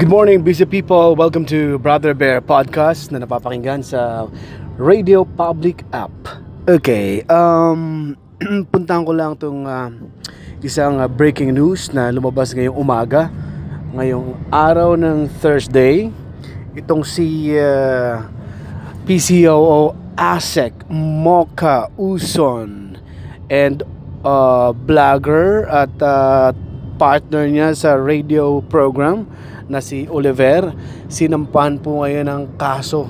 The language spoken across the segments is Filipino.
Good morning, busy people. Welcome to Brother Bear Podcast na napapakinggan sa Radio Public App. Okay, um, puntahan ko lang itong isang ah, breaking news na lumabas ngayong umaga. Ngayong araw ng Thursday. Itong si ah, PCOO ASEC Mocha Uson and uh, vlogger at uh, partner niya sa radio program na si Oliver. Sinampahan po ngayon ng kaso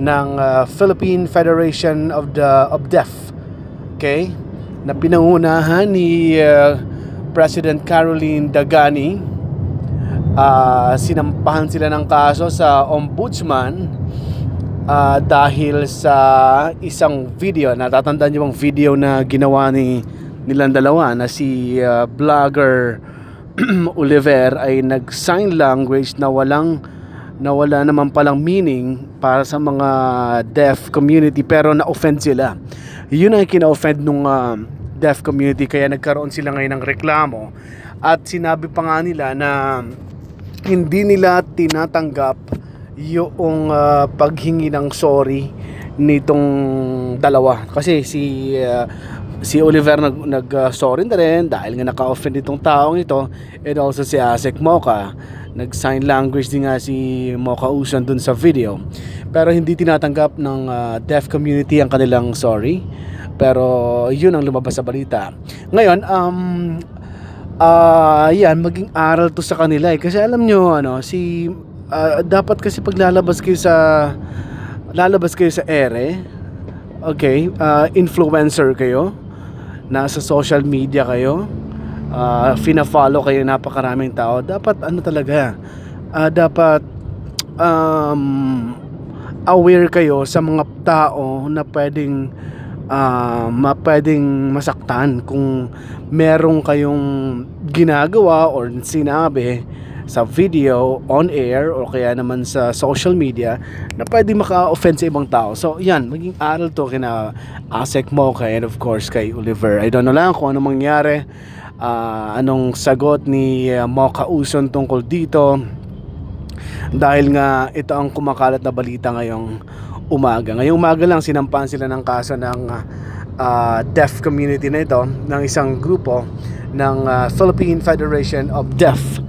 ng uh, Philippine Federation of the of Deaf. Okay? Na pinangunahan ni uh, President Caroline Dagani. Uh, sinampahan sila ng kaso sa ombudsman Ah, dahil sa isang video. Natatandaan niyo bang video na ginawa ni nilang dalawa na si ah, vlogger Oliver ay nag sign language na walang na wala naman palang meaning para sa mga deaf community pero na-offend sila. Yun ang kina-offend nung ah, deaf community kaya nagkaroon sila ngayon ng reklamo. At sinabi pa nga nila na hindi nila tinatanggap yung ah, paghingi ng sorry nitong dalawa. Kasi si ah, si Oliver nag nag ah, sorry na rin dahil nga naka-offend itong taong ito. And also si Asek Mocha nag sign language din nga si Mocha Usan dun sa video. Pero hindi tinatanggap ng ah, deaf community ang kanilang sorry. Pero yun ang lumabas sa balita. Ngayon um Ah, yan maging aral to sa kanila eh. Kasi alam nyo ano, si ah, dapat kasi paglalabas kayo sa lalabas kayo sa ere. Okay, ah, influencer kayo. Nasa social media kayo. Uh, fina-follow kayo napakaraming tao. Dapat ano talaga? ah, dapat um, aware kayo sa mga tao na pwedeng ah ma pwedeng masaktan kung merong kayong ginagawa or sinabi sa video, on air o kaya naman sa social media na pwedeng maka-offend sa ibang tao. So, yan, maging aral to kina Asek Mocha and of course kay Oliver. I don't know lang kung ano mangyari, ah, anong sagot ni uh, Mocha Uson tungkol dito dahil nga ito ang kumakalat na balita ngayong umaga. Ngayong umaga lang sinampahan sila ng kaso ng ah, deaf community na ito ng isang grupo ng ah, Philippine Federation of Deaf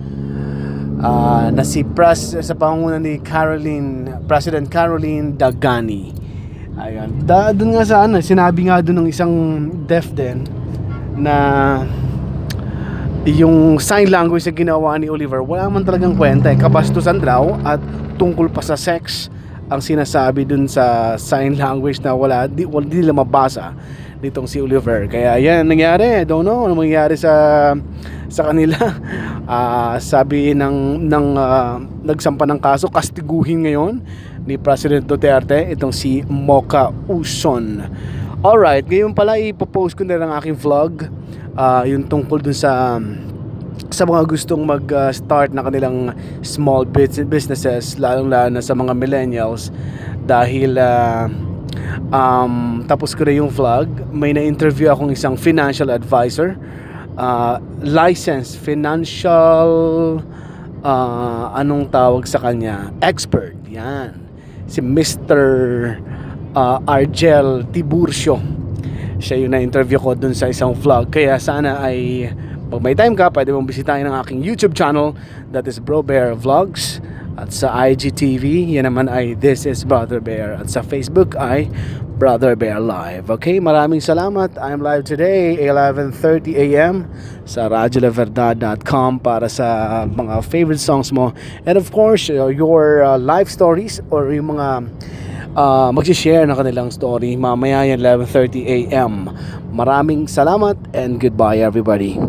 Ah, na si Pres sa pangunguna ni Caroline President Caroline Dagani. Ayun. Da, doon nga sa ano, sinabi nga doon ng isang deaf din na yung sign language na ginawa ni Oliver wala man talagang kwenta eh. kabastusan daw at tungkol pa sa sex ang sinasabi dun sa sign language na wala di, wala, di nila mabasa nitong si Oliver kaya yan nangyari don't know ano mangyari sa sa kanila Ah, sabi ng ng ah, nagsampa ng kaso kastiguhin ngayon ni President Duterte itong si Mocha Uson. Alright, ngayon pala ipopost ko na lang ang aking vlog ah, yung tungkol dun sa sa mga gustong mag-start na kanilang small bus- businesses lalong lalo na sa mga millennials dahil ah, um, tapos ko na yung vlog. May na-interview akong isang financial advisor uh, licensed financial ah, anong tawag sa kanya? Expert yan. Si Mr. ah, Argel Tiburcio. Siya yung na-interview ko dun sa isang vlog. Kaya sana ay pag may time ka pwede mong bisitahin ang aking YouTube channel. That is Bro Bear Vlogs at sa IGTV yan naman ay This is Brother Bear at sa Facebook ay Brother Bear Live okay maraming salamat I'm live today 11.30 a.m. sa radiolaverdad.com para sa mga favorite songs mo and of course uh, your uh, life stories or yung mga uh, magsishare na kanilang story mamaya yan 11.30 a.m. Maraming salamat and goodbye everybody.